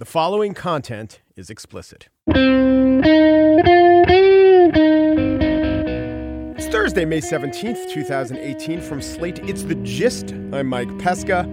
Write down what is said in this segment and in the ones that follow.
The following content is explicit. It's Thursday, May 17th, 2018. From Slate, it's The Gist. I'm Mike Pesca.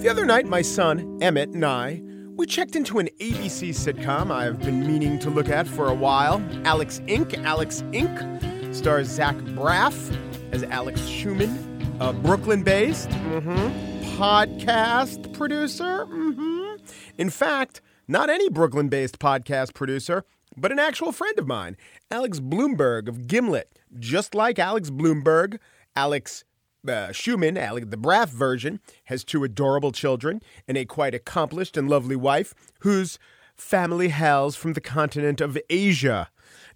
The other night, my son, Emmett, and I, we checked into an ABC sitcom I've been meaning to look at for a while. Alex Inc. Alex Inc. stars Zach Braff as Alex Schuman, a Brooklyn-based mhm, podcast producer. mhm. In fact, not any Brooklyn based podcast producer, but an actual friend of mine, Alex Blumberg of Gimlet. Just like Alex Blumberg, Alex uh, Schuman, Alex, the Braff version, has two adorable children and a quite accomplished and lovely wife whose family hails from the continent of Asia.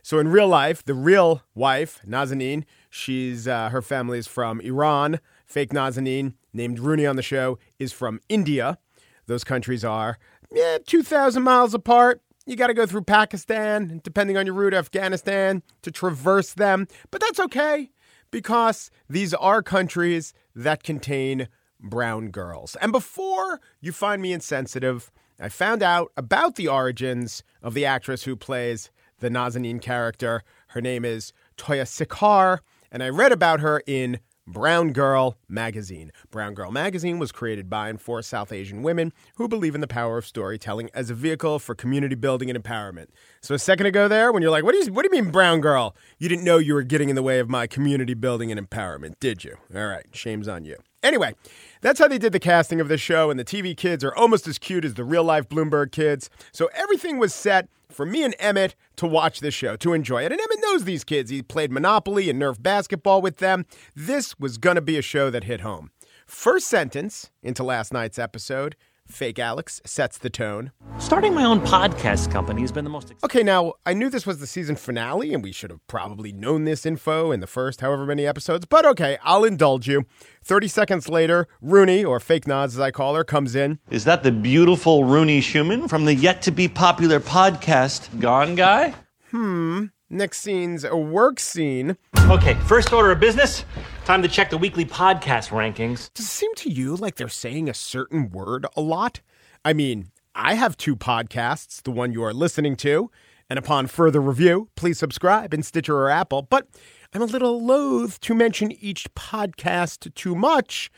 So in real life, the real wife, Nazanin, she's uh, her family is from Iran. Fake Nazanin, named Rooni on the show, is from India. Those countries are yeah, 2,000 miles apart. You got to go through Pakistan, depending on your route, Afghanistan, to traverse them. But that's okay because these are countries that contain brown girls. And before you find me insensitive, I found out about the origins of the actress who plays the Nazanin character. Her name is Tiya Sircar, and I read about her in Brown Girl Magazine. Brown Girl Magazine was created by and for South Asian women who believe in the power of storytelling as a vehicle for community building and empowerment. So a second ago there, when you're like, what do you, what do you mean Brown Girl? You didn't know you were getting in the way of my community building and empowerment, did you? All right, shame's on you. Anyway, that's how they did the casting of the show, and the TV kids are almost as cute as the real life Blumberg kids. So everything was set for me and Emmett to watch this show, to enjoy it. And Emmett knows these kids. He played Monopoly and Nerf basketball with them. This was going to be a show that hit home. First sentence into last night's episode Fake Alex sets the tone. Starting my own podcast company has been the most. Okay, now I knew this was the season finale, and we should have probably known this info in the first however many episodes, but okay, I'll indulge you. 30 seconds later, Rooni, or Fake Nods as I call her, comes in. Is that the beautiful Rooni Schuman from the yet to be popular podcast Gone Guy? Hmm. Next scene's a work scene. Okay, first order of business. Time to check the weekly podcast rankings. Does it seem to you like they're saying a certain word a lot? I mean, I have two podcasts, the one you are listening to, and upon further review, please subscribe in Stitcher or Apple, but I'm a little loath to mention each podcast too much.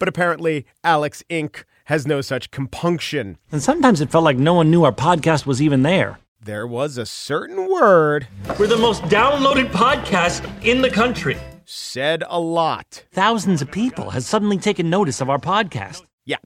But apparently, Alex Inc. has no such compunction. And sometimes it felt like no one knew our podcast was even there. There was a certain word We're the most downloaded podcast in the country. said a lot. Thousands of people have suddenly taken notice of our podcast. Yeah.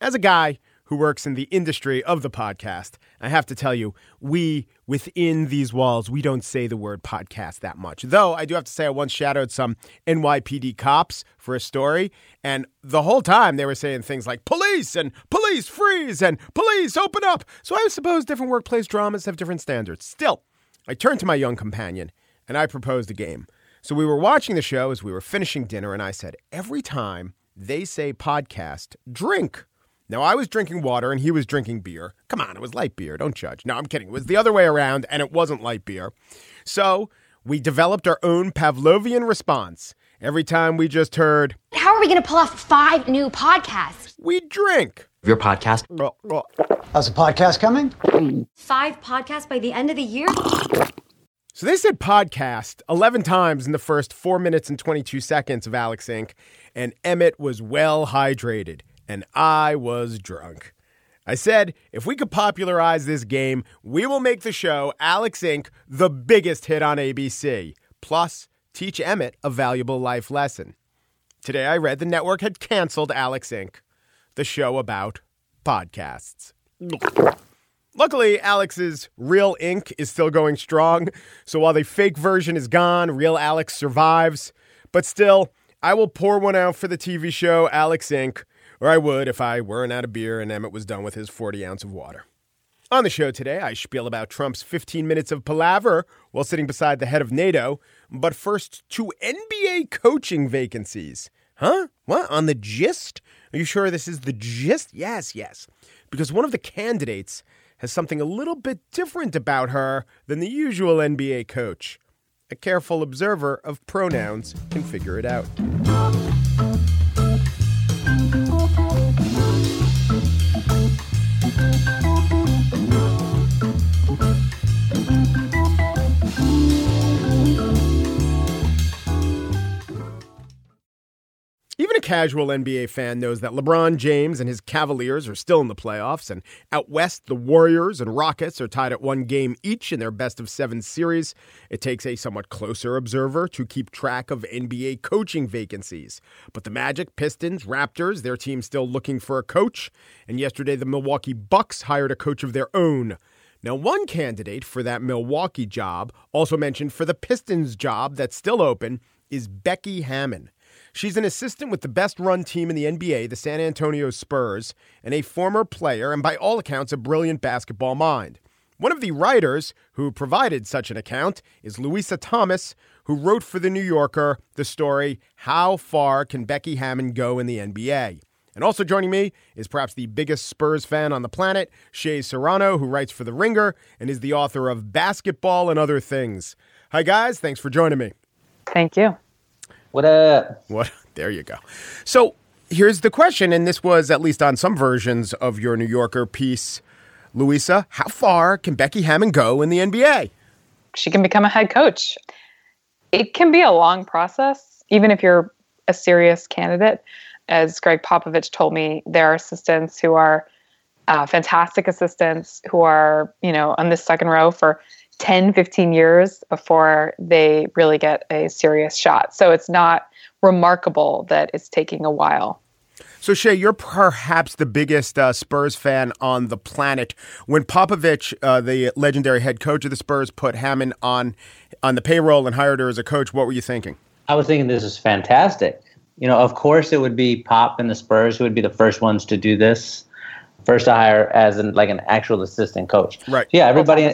As a guy who works in the industry of the podcast, I have to tell you, we within these walls, we don't say the word podcast that much. Though I do have to say, I once shadowed some NYPD cops for a story, and the whole time they were saying things like police and police freeze and police open up. So I suppose different workplace dramas have different standards. Still, I turned to my young companion and I proposed a game. So we were watching the show as we were finishing dinner, and I said, every time they say podcast, drink. Now, I was drinking water and he was drinking beer. Come on, it was light beer. Don't judge. No, I'm kidding. It was the other way around and it wasn't light beer. So we developed our own Pavlovian response. Every time we just heard, How are we going to pull off five new podcasts? we drink. Your podcast? Oh, oh. How's the podcast coming? Five podcasts by the end of the year? So they said podcast 11 times in the first four minutes and 22 seconds of Alex Inc., and Emmett was well hydrated, and I was drunk. I said, if we could popularize this game, we will make the show Alex Inc. the biggest hit on ABC. Plus, teach Emmett a valuable life lesson. Today I read the network had canceled Alex Inc., the show about podcasts. Luckily, Alex's real ink is still going strong, so while the fake version is gone, real Alex survives. But still, I will pour one out for the TV show Alex Inc., or I would if I weren't out of beer and Emmett was done with his 40 ounce of water. On the show today, I spiel about Trump's 15 minutes of palaver while sitting beside the head of NATO. But first, to NBA coaching vacancies. Huh? What? On the gist? Are you sure this is the gist? Yes, yes. Because one of the candidates has something a little bit different about her than the usual NBA coach. A careful observer of pronouns can figure it out. Casual NBA fan knows that LeBron James and his Cavaliers are still in the playoffs, and out west, the Warriors and Rockets are tied at one game each in their best of seven series. It takes a somewhat closer observer to keep track of NBA coaching vacancies. But the Magic, Pistons, Raptors, their team still looking for a coach, and yesterday the Milwaukee Bucks hired a coach of their own. Now, one candidate for that Milwaukee job, also mentioned for the Pistons job that's still open, is Becky Hammon. She's an assistant with the best run team in the NBA, the San Antonio Spurs, and a former player, and by all accounts, a brilliant basketball mind. One of the writers who provided such an account is Louisa Thomas, who wrote for The New Yorker the story, How Far Can Becky Hammon Go in the NBA? And also joining me is perhaps the biggest Spurs fan on the planet, Shea Serrano, who writes for The Ringer and is the author of Basketball and Other Things. Hi, guys. Thanks for joining me. Thank you. What up? What? There you go. So here's the question, and this was at least on some versions of your New Yorker piece, Louisa. How far can Becky Hammon go in the NBA? She can become a head coach. It can be a long process, even if you're a serious candidate. As Gregg Popovich told me, there are assistants who are uh, fantastic assistants who are, you know, on the second row for 10, 15 years before they really get a serious shot. So it's not remarkable that it's taking a while. So, Shea, you're perhaps the biggest uh, Spurs fan on the planet. When Popovich, uh, the legendary head coach of the Spurs, put Hammon on on the payroll and hired her as a coach, what were you thinking? I was thinking this is fantastic. You know, of course, it would be Pop and the Spurs who would be the first ones to do this, first to hire as an like an actual assistant coach. Right. Yeah, everybody.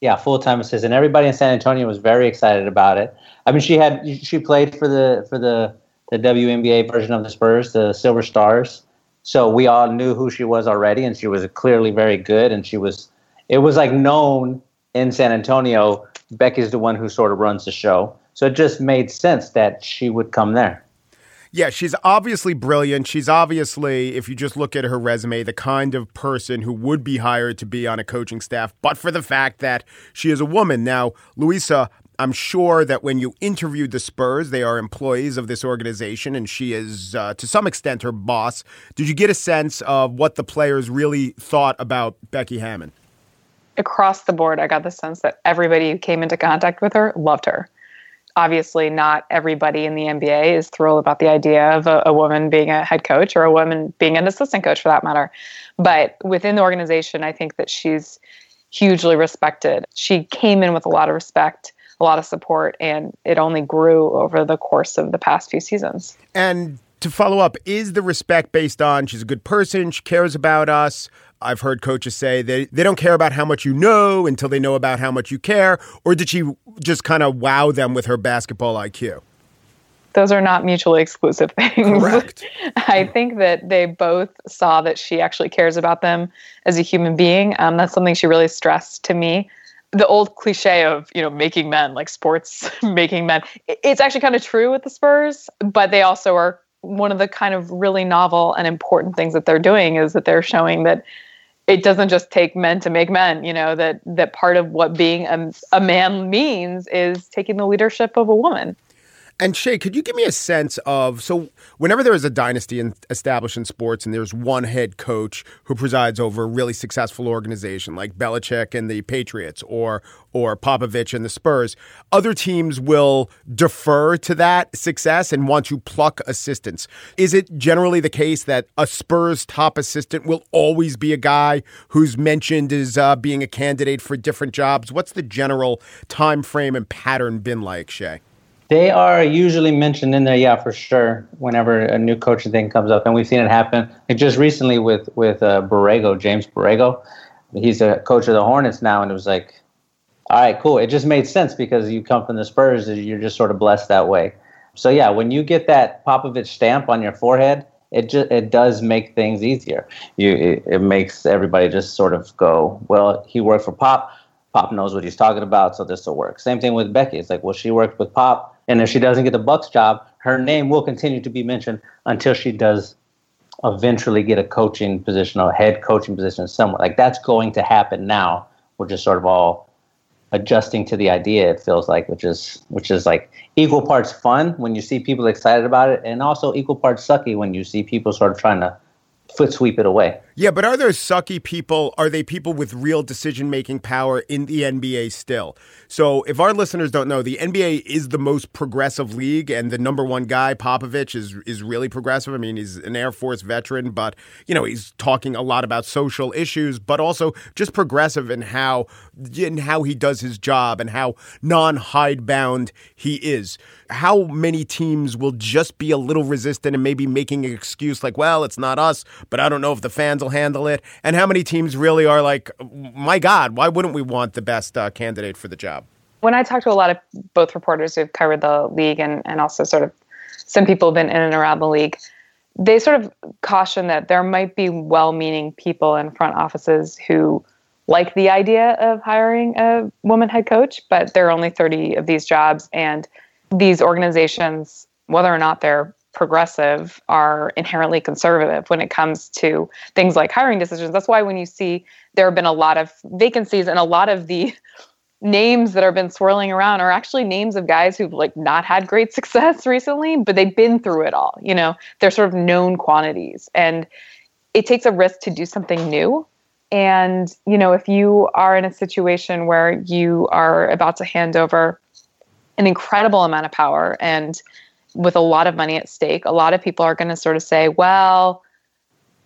Yeah, full time assistant. Everybody in San Antonio was very excited about it. I mean, she had she played for the for the the WNBA version of the Spurs, the Silver Stars. So we all knew who she was already, and she was clearly very good. And she was, it was like known in San Antonio. Becky's the one who sort of runs the show, so it just made sense that she would come there. Yeah, she's obviously brilliant. She's obviously, if you just look at her resume, the kind of person who would be hired to be on a coaching staff, but for the fact that she is a woman. Now, Louisa, I'm sure that when you interviewed the Spurs, they are employees of this organization, and she is, uh, to some extent, her boss. Did you get a sense of what the players really thought about Becky Hammon? Across the board, I got the sense that everybody who came into contact with her loved her obviously not everybody in the NBA is thrilled about the idea of a, a, woman being a head coach or a woman being an assistant coach for that matter. But within the organization, I think that she's hugely respected. She came in with a lot of respect, a lot of support, and it only grew over the course of the past few seasons. And to follow up, is the respect based on she's a good person, she cares about us? I've heard coaches say they, they don't care about how much you know until they know about how much you care, or did she just kind of wow them with her basketball IQ? Those are not mutually exclusive things. Correct. I think that they both saw that she actually cares about them as a human being. Um, that's something she really stressed to me. The old cliche of you know making men, like sports making men, it's actually kind of true with the Spurs, but they also are one of the kind of really novel and important things that they're doing is that they're showing that it doesn't just take men to make men you know that that part of what being a, a man means is taking the leadership of a woman and Shea, could you give me a sense of so whenever there is a dynasty in, established in sports and there's one head coach who presides over a really successful organization like Belichick and the Patriots or or Popovich and the Spurs, other teams will defer to that success and want to pluck assistants. Is it generally the case that a Spurs top assistant will always be a guy who's mentioned as uh, being a candidate for different jobs? What's the general time frame and pattern been like, Shea? They are usually mentioned in there, yeah, for sure. Whenever a new coaching thing comes up, and we've seen it happen. Like just recently with with uh, Borrego, James Borrego, he's a coach of the Hornets now, and it was like, all right, cool. It just made sense because you come from the Spurs, you're just sort of blessed that way. So yeah, when you get that Popovich stamp on your forehead, it just it does make things easier. You it, it makes everybody just sort of go, well, he worked for Pop. Pop knows what he's talking about, so this will work. Same thing with Becky. It's like, well, she worked with Pop and if she doesn't get the Bucks job, her name will continue to be mentioned until she does eventually get a coaching position or a head coaching position somewhere. Like that's going to happen now. We're just sort of all adjusting to the idea. It feels like, which is which is like equal parts fun when you see people excited about it, and also equal parts sucky when you see people sort of trying to foot sweep it away. Yeah, but are there sucky people? Are they people with real decision making power in the NBA still? So, if our listeners don't know, the NBA is the most progressive league, and the number one guy, Popovich, is is really progressive. I mean, he's an Air Force veteran, but you know, he's talking a lot about social issues, but also just progressive in how in how he does his job and how non hidebound he is. How many teams will just be a little resistant and maybe making an excuse like, "Well, it's not us," but I don't know if the fans will handle it. And how many teams really are like, my God, why wouldn't we want the best uh, candidate for the job? When I talk to a lot of both reporters who've covered the league and, and also sort of some people who've been in and around the league, they sort of caution that there might be well meaning people in front offices who like the idea of hiring a woman head coach, but there are only 30 of these jobs. And these organizations, whether or not they're progressive are inherently conservative when it comes to things like hiring decisions. That's why when you see there have been a lot of vacancies and a lot of the names that have been swirling around are actually names of guys who've like not had great success recently, but they've been through it all. You know, they're sort of known quantities. And it takes a risk to do something new. And, you know, if you are in a situation where you are about to hand over an incredible amount of power and with a lot of money at stake, a lot of people are going to sort of say, well,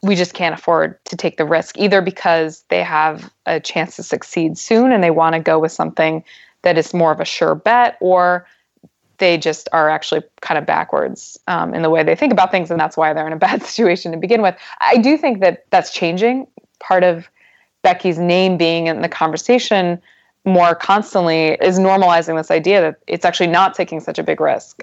we just can't afford to take the risk, either because they have a chance to succeed soon and they want to go with something that is more of a sure bet, or they just are actually kind of backwards um, in the way they think about things, and that's why they're in a bad situation to begin with. I do think that that's changing. Part of Becky's name being in the conversation more constantly is normalizing this idea that it's actually not taking such a big risk.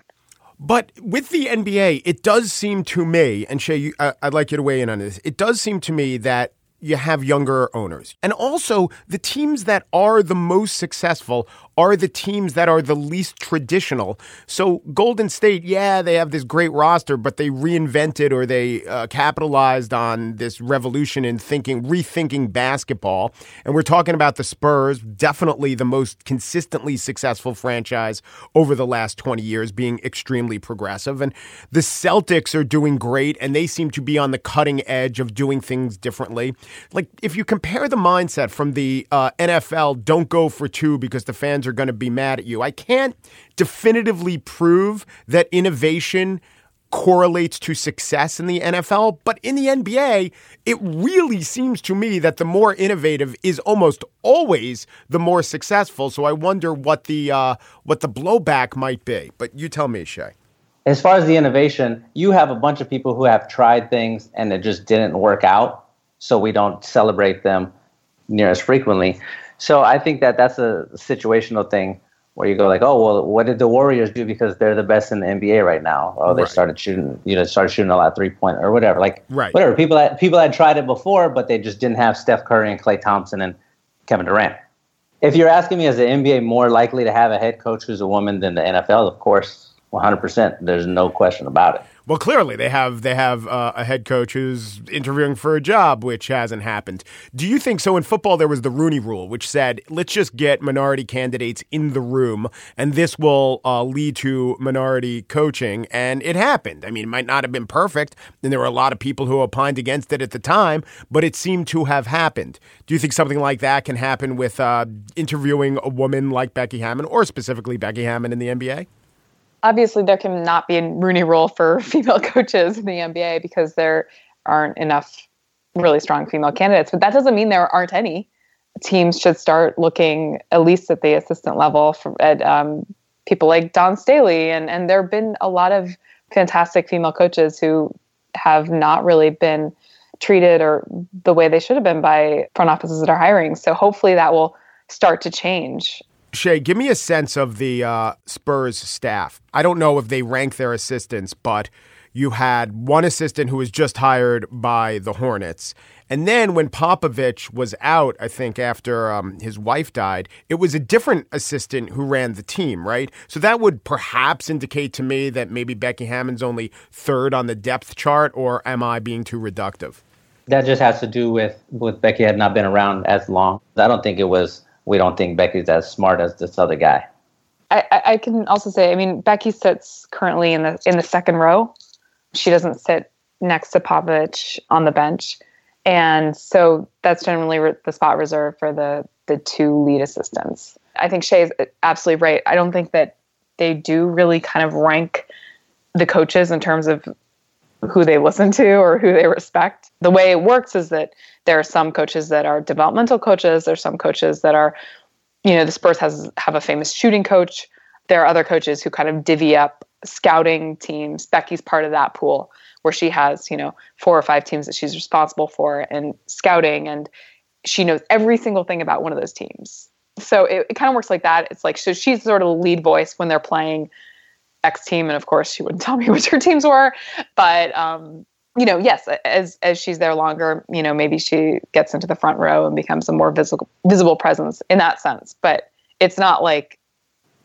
But with the NBA, it does seem to me, and Shea, you, I'd like you to weigh in on this. It does seem to me that you have younger owners. And also, the teams that are the most successful are the teams that are the least traditional. So Golden State, yeah, they have this great roster, but they reinvented or they uh, capitalized on this revolution in thinking, rethinking basketball. And we're talking about the Spurs, definitely the most consistently successful franchise over the last 20 years, being extremely progressive. And the Celtics are doing great, and they seem to be on the cutting edge of doing things differently. Like if you compare the mindset from the uh, NFL, don't go for two because the fans are going to be mad at you. I can't definitively prove that innovation correlates to success in the NFL, but in the NBA, it really seems to me that the more innovative is almost always the more successful. So I wonder what the uh, what the blowback might be. But you tell me, Shea. As far as the innovation, you have a bunch of people who have tried things and it just didn't work out, so we don't celebrate them near as frequently. So I think that that's a situational thing where you go like, oh well, what did the Warriors do because they're the best in the NBA right now? Oh, they right. started shooting, you know, started shooting a lot of three point or whatever. Like right. whatever. People had people had tried it before, but they just didn't have Steph Curry and Klay Thompson and Kevin Durant. If you're asking me, is the NBA more likely to have a head coach who's a woman than the NFL? Of course, 100%. There's no question about it. Well, clearly they have they have uh, a head coach who's interviewing for a job, which hasn't happened. Do you think so? In football, there was the Rooney Rule, which said let's just get minority candidates in the room, and this will uh, lead to minority coaching. And it happened. I mean, it might not have been perfect, and there were a lot of people who opined against it at the time, but it seemed to have happened. Do you think something like that can happen with uh, interviewing a woman like Becky Hammon, or specifically Becky Hammon in the NBA? Obviously there can not be a Rooney rule for female coaches in the NBA because there aren't enough really strong female candidates. But that doesn't mean there aren't any. Teams should start looking at least at the assistant level for, at um, people like Dawn Staley, and and there have been a lot of fantastic female coaches who have not really been treated or the way they should have been by front offices that are hiring. So hopefully that will start to change. Shea, give me a sense of the uh, Spurs staff. I don't know if they rank their assistants, but you had one assistant who was just hired by the Hornets. And then when Popovich was out, I think after um, his wife died, it was a different assistant who ran the team, right? So that would perhaps indicate to me that maybe Becky Hammon's only third on the depth chart, or am I being too reductive? That just has to do with with Becky had not been around as long. I don't think it was we don't think Becky's as smart as this other guy. I, I can also say, I mean, Becky sits currently in the in the second row. She doesn't sit next to Popovich on the bench, and so that's generally re- the spot reserved for the the two lead assistants. I think Shea is absolutely right. I don't think that they do really kind of rank the coaches in terms of who they listen to or who they respect. The way it works is that there are some coaches that are developmental coaches. There's some coaches that are, you know, the Spurs has have a famous shooting coach. There are other coaches who kind of divvy up scouting teams. Becky's part of that pool where she has, you know, four or five teams that she's responsible for and scouting and she knows every single thing about one of those teams. So it, it kind of works like that. It's like so she's sort of the lead voice when they're playing X team, and of course she wouldn't tell me what her teams were. But um, you know, yes, as as she's there longer, you know, maybe she gets into the front row and becomes a more visible visible presence in that sense. But it's not like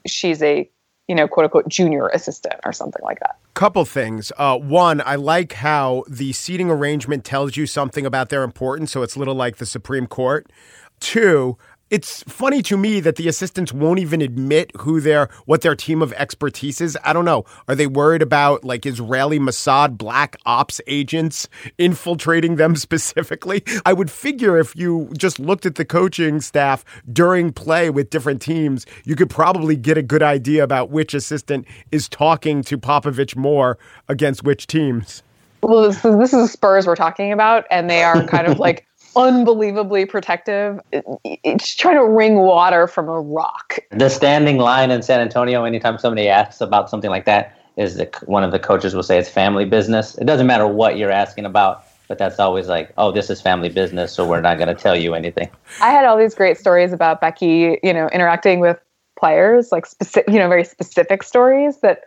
she's a you know quote unquote junior assistant or something like that. Couple things. Uh, one, I like how the seating arrangement tells you something about their importance, so it's a little like the Supreme Court. Two, it's funny to me that the assistants won't even admit who their what their team of expertise is. I don't know. Are they worried about like Israeli Mossad black ops agents infiltrating them specifically? I would figure if you just looked at the coaching staff during play with different teams, you could probably get a good idea about which assistant is talking to Popovich more against which teams. Well, this is, this is Spurs we're talking about, and they are kind of like unbelievably protective. it's trying to wring water from a rock. The standing line in San Antonio, anytime somebody asks about something like that, is that one of the coaches will say it's family business. It doesn't matter what you're asking about, but that's always like, oh, this is family business, so we're not going to tell you anything. I had all these great stories about Becky, you know, interacting with players, like specific, you know, very specific stories that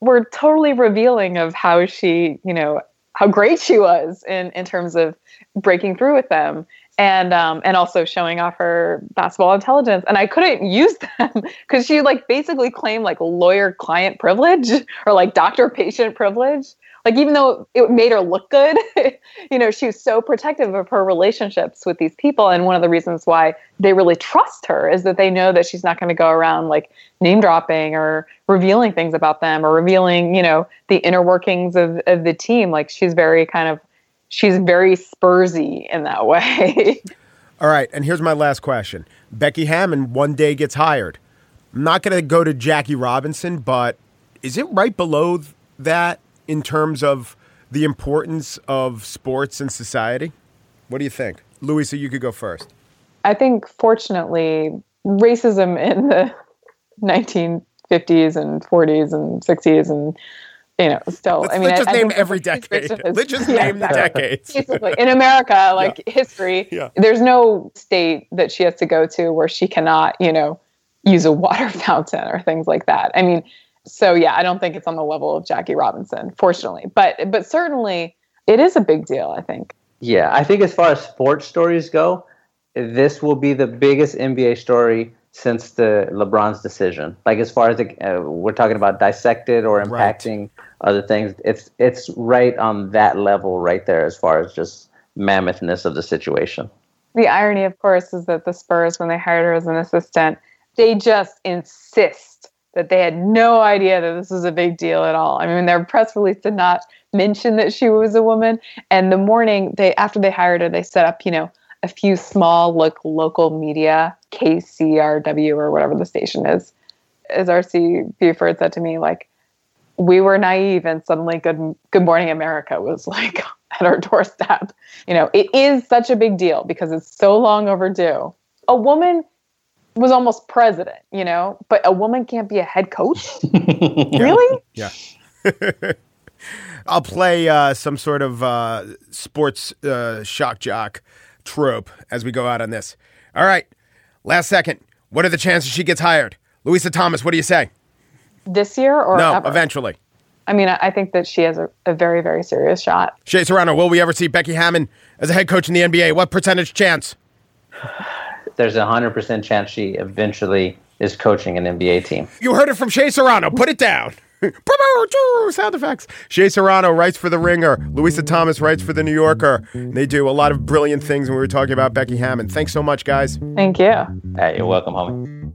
were totally revealing of how she, you know, how great she was in in terms of breaking through with them and um, and also showing off her basketball intelligence. And I couldn't use them because she like basically claimed like lawyer client privilege or like doctor patient privilege. Like even though it made her look good, you know, she was so protective of her relationships with these people. And one of the reasons why they really trust her is that they know that she's not going to go around like name dropping or revealing things about them or revealing, you know, the inner workings of, of the team. Like she's very kind of she's very Spursy in that way. All right, and here's my last question. Becky Hammon one day gets hired. I'm not going to go to Jackie Robinson, but is it right below that in terms of the importance of sports and society? What do you think? Louisa, you could go first. I think, fortunately, racism in the 1950s and 40s and 60s and you know, still. Let's, I mean, let's just I, name I every decade. Let's just yeah, name exactly. the decades. Basically, in America, like yeah. history, yeah. there's no state that she has to go to where she cannot, you know, use a water fountain or things like that. I mean, so yeah, I don't think it's on the level of Jackie Robinson, fortunately, but but certainly it is a big deal. I think. Yeah, I think as far as sports stories go, this will be the biggest NBA story since the LeBron's decision. Like as far as the, uh, we're talking about dissected or impacting right. other things, it's it's right on that level right there as far as just mammothness of the situation. The irony, of course, is that the Spurs, when they hired her as an assistant, they just insist that they had no idea that this was a big deal at all. I mean, their press release did not mention that she was a woman. And the morning they after they hired her, they set up, you know, a few small like local media, KCRW or whatever the station is. As RC Buford said to me, like we were naive and suddenly good good morning america was like at our doorstep you know it is such a big deal because it's so long overdue a woman was almost president you know but a woman can't be a head coach really yeah i'll play uh, some sort of uh, sports uh, shock jock trope as we go out on this. All right, last second. What are the chances she gets hired? Louisa Thomas, what do you say? This year or no? Ever? Eventually. I mean, I think that she has a, a, very, very serious shot. Shea Serrano, will we ever see Becky Hammon as a head coach in the NBA? What percentage chance? There's a hundred percent chance she eventually is coaching an NBA team. You heard it from Shea Serrano. Put it down. Sound effects. Shea Serrano writes for The Ringer. Louisa Thomas writes for The New Yorker. They do a lot of brilliant things when we were talking about Becky Hammon. Thanks so much, guys. Thank you. Hey, you're welcome, homie.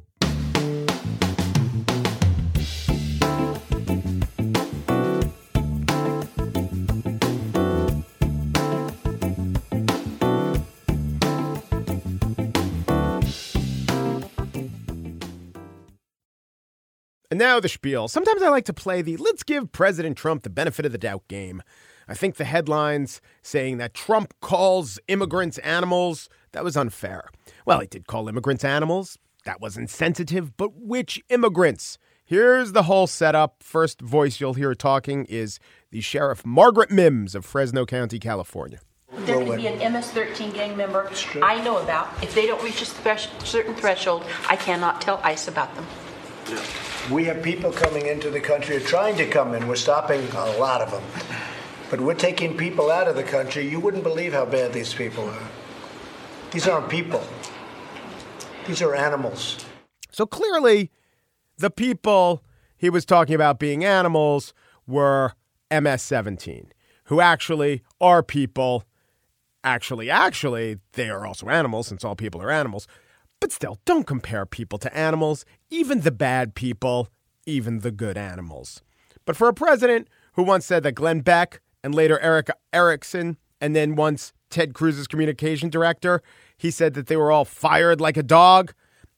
And now the spiel. Sometimes I like to play the let's give President Trump the benefit of the doubt game. I think the headlines saying that Trump calls immigrants animals, that was unfair. Well, he did call immigrants animals. That was insensitive, but which immigrants? Here's the whole setup. First voice you'll hear talking is the Sheriff Margaret Mims of Fresno County, California. There could be an MS-13 gang member I know about. If they don't reach a thresh- certain threshold, I cannot tell ICE about them. We have people coming into the country or trying to come in. We're stopping a lot of them. But we're taking people out of the country. You wouldn't believe how bad these people are. These aren't people. These are animals. So clearly, the people he was talking about being animals were MS 17, who actually are people. Actually, actually, they are also animals, since all people are animals. But still, don't compare people to animals, even the bad people, even the good animals. But for a president who once said that Glenn Beck and later Erick Erickson and then once Ted Cruz's communication director, he said that they were all fired like a dog.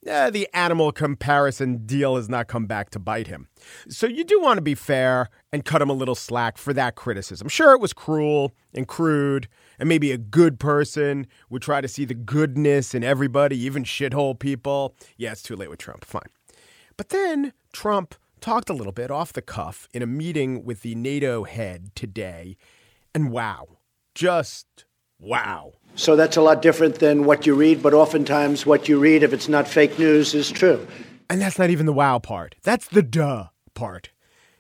Eh, the animal comparison deal has not come back to bite him. So you do want to be fair and cut him a little slack for that criticism. Sure, it was cruel and crude, and maybe a good person would try to see the goodness in everybody, even shithole people. Yeah, it's too late with Trump. Fine. But then Trump talked a little bit off the cuff in a meeting with the NATO head today, and wow, just wow. So that's a lot different than what you read, but oftentimes what you read, if it's not fake news, is true. And that's not even the wow part. That's the duh part.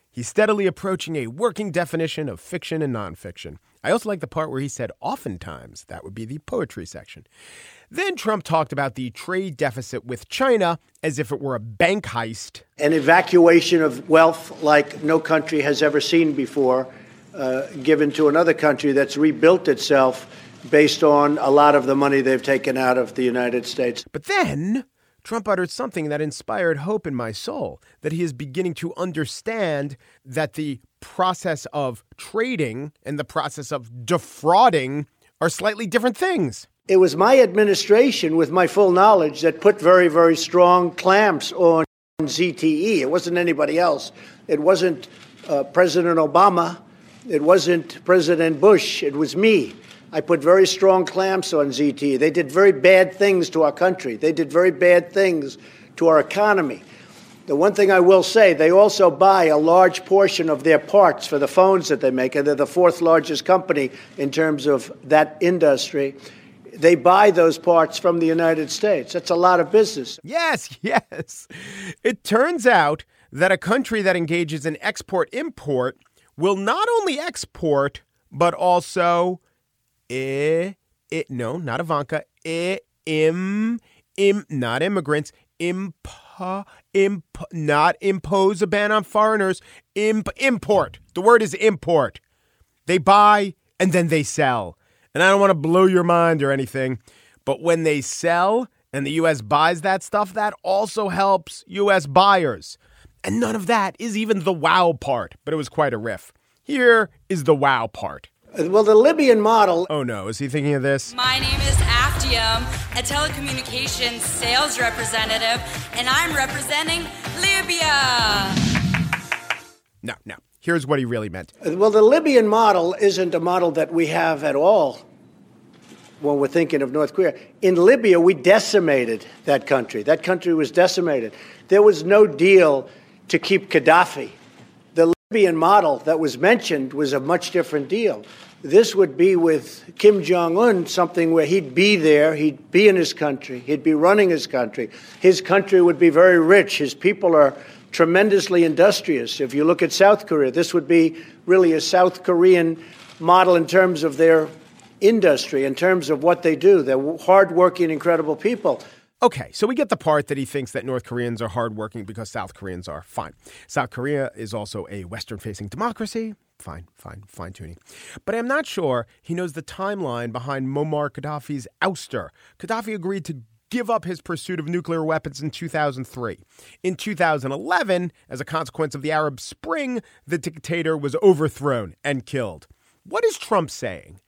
He's steadily approaching a working definition of fiction and nonfiction. I also like the part where he said oftentimes. That would be the poetry section. Then Trump talked about the trade deficit with China as if it were a bank heist. An evacuation of wealth like no country has ever seen before, uh, given to another country that's rebuilt itself based on a lot of the money they've taken out of the United States. But then Trump uttered something that inspired hope in my soul that he is beginning to understand that the process of trading and the process of defrauding are slightly different things. It was my administration, with my full knowledge, that put very, very strong clamps on ZTE. It wasn't anybody else. It wasn't uh, President Obama. It wasn't President Bush. It was me. I put very strong clamps on ZTE. They did very bad things to our country. They did very bad things to our economy. The one thing I will say, they also buy a large portion of their parts for the phones that they make, and they're the fourth largest company in terms of that industry. They buy those parts from the United States. That's a lot of business. Yes, yes. It turns out that a country that engages in export import will not only export, but also eh, it, no, not Ivanka, eh, im, im, not immigrants, imp, imp, not impose a ban on foreigners, imp, import. The word is import. They buy and then they sell. And I don't want to blow your mind or anything, but when they sell and the U.S. buys that stuff, that also helps U.S. buyers. And none of that is even the wow part, but it was quite a riff. Here is the wow part. Well, the Libyan model. Oh no, is he thinking of this? My name is Aftium, a telecommunications sales representative, and I'm representing Libya. No, no. Here's what he really meant. Well, the Libyan model isn't a model that we have at all when we're thinking of North Korea. In Libya, we decimated that country. That country was decimated. There was no deal to keep Gaddafi. The Libyan model that was mentioned was a much different deal. This would be with Kim Jong un something where he'd be there, he'd be in his country, he'd be running his country. His country would be very rich. His people are tremendously industrious. If you look at South Korea, this would be really a South Korean model in terms of their industry, in terms of what they do. They're hardworking, incredible people. Okay, so we get the part that he thinks that North Koreans are hardworking because South Koreans are. Fine. South Korea is also a Western facing democracy. Fine, fine, fine tuning. But I'm not sure he knows the timeline behind Muammar Gaddafi's ouster. Gaddafi agreed to give up his pursuit of nuclear weapons in 2003. In 2011, as a consequence of the Arab Spring, the dictator was overthrown and killed. What is Trump saying?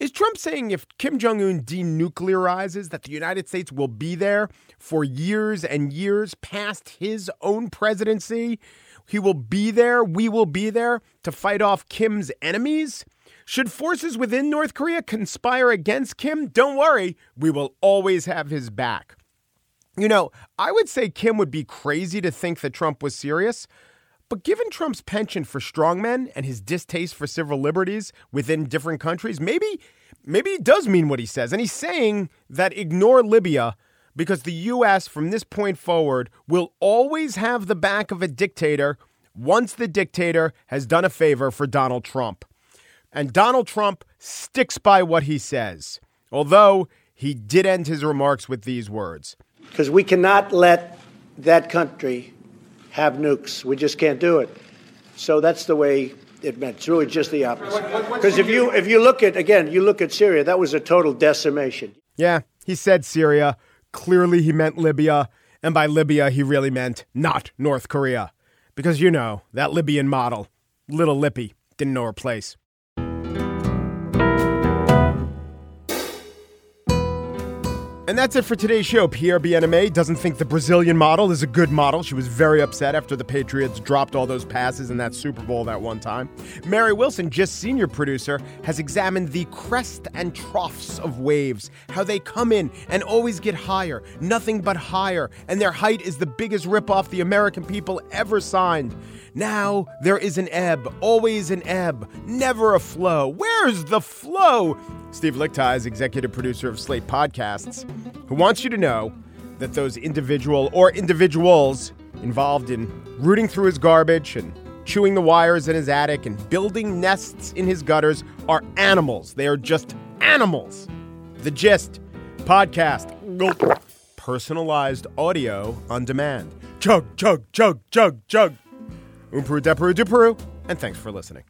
Is Trump saying if Kim Jong un denuclearizes, that the United States will be there for years and years past his own presidency? He will be there, we will be there to fight off Kim's enemies? Should forces within North Korea conspire against Kim? Don't worry, we will always have his back. You know, I would say Kim would be crazy to think that Trump was serious. But given Trump's penchant for strongmen and his distaste for civil liberties within different countries, maybe maybe he does mean what he says. And he's saying that ignore Libya because the US from this point forward will always have the back of a dictator once the dictator has done a favor for Donald Trump. And Donald Trump sticks by what he says, although he did end his remarks with these words Because we cannot let that country have nukes. We just can't do it. So that's the way it meant. It's really just the opposite. Because if you if you look at again, you look at Syria, that was a total decimation. Yeah, he said Syria. Clearly he meant Libya, and by Libya he really meant not North Korea. Because you know, that Libyan model, little lippy, didn't know her place. And that's it for today's show. Pierre Bienaimé doesn't think the Brazilian model is a good model. She was very upset after the Patriots dropped all those passes in that Super Bowl that one time. Mary Wilson, just senior producer, has examined the crest and troughs of waves, how they come in and always get higher, nothing but higher, and their height is the biggest ripoff the American people ever signed. Now there is an ebb, always an ebb, never a flow. Where's the flow? Steve Lickteig is executive producer of Slate Podcasts, who wants you to know that those individual or individuals involved in rooting through his garbage and chewing the wires in his attic and building nests in his gutters are animals. They are just animals. The Gist podcast. Personalized audio on demand. Chug, chug, chug, chug, chug. Umperu, deperu, duperu, and thanks for listening.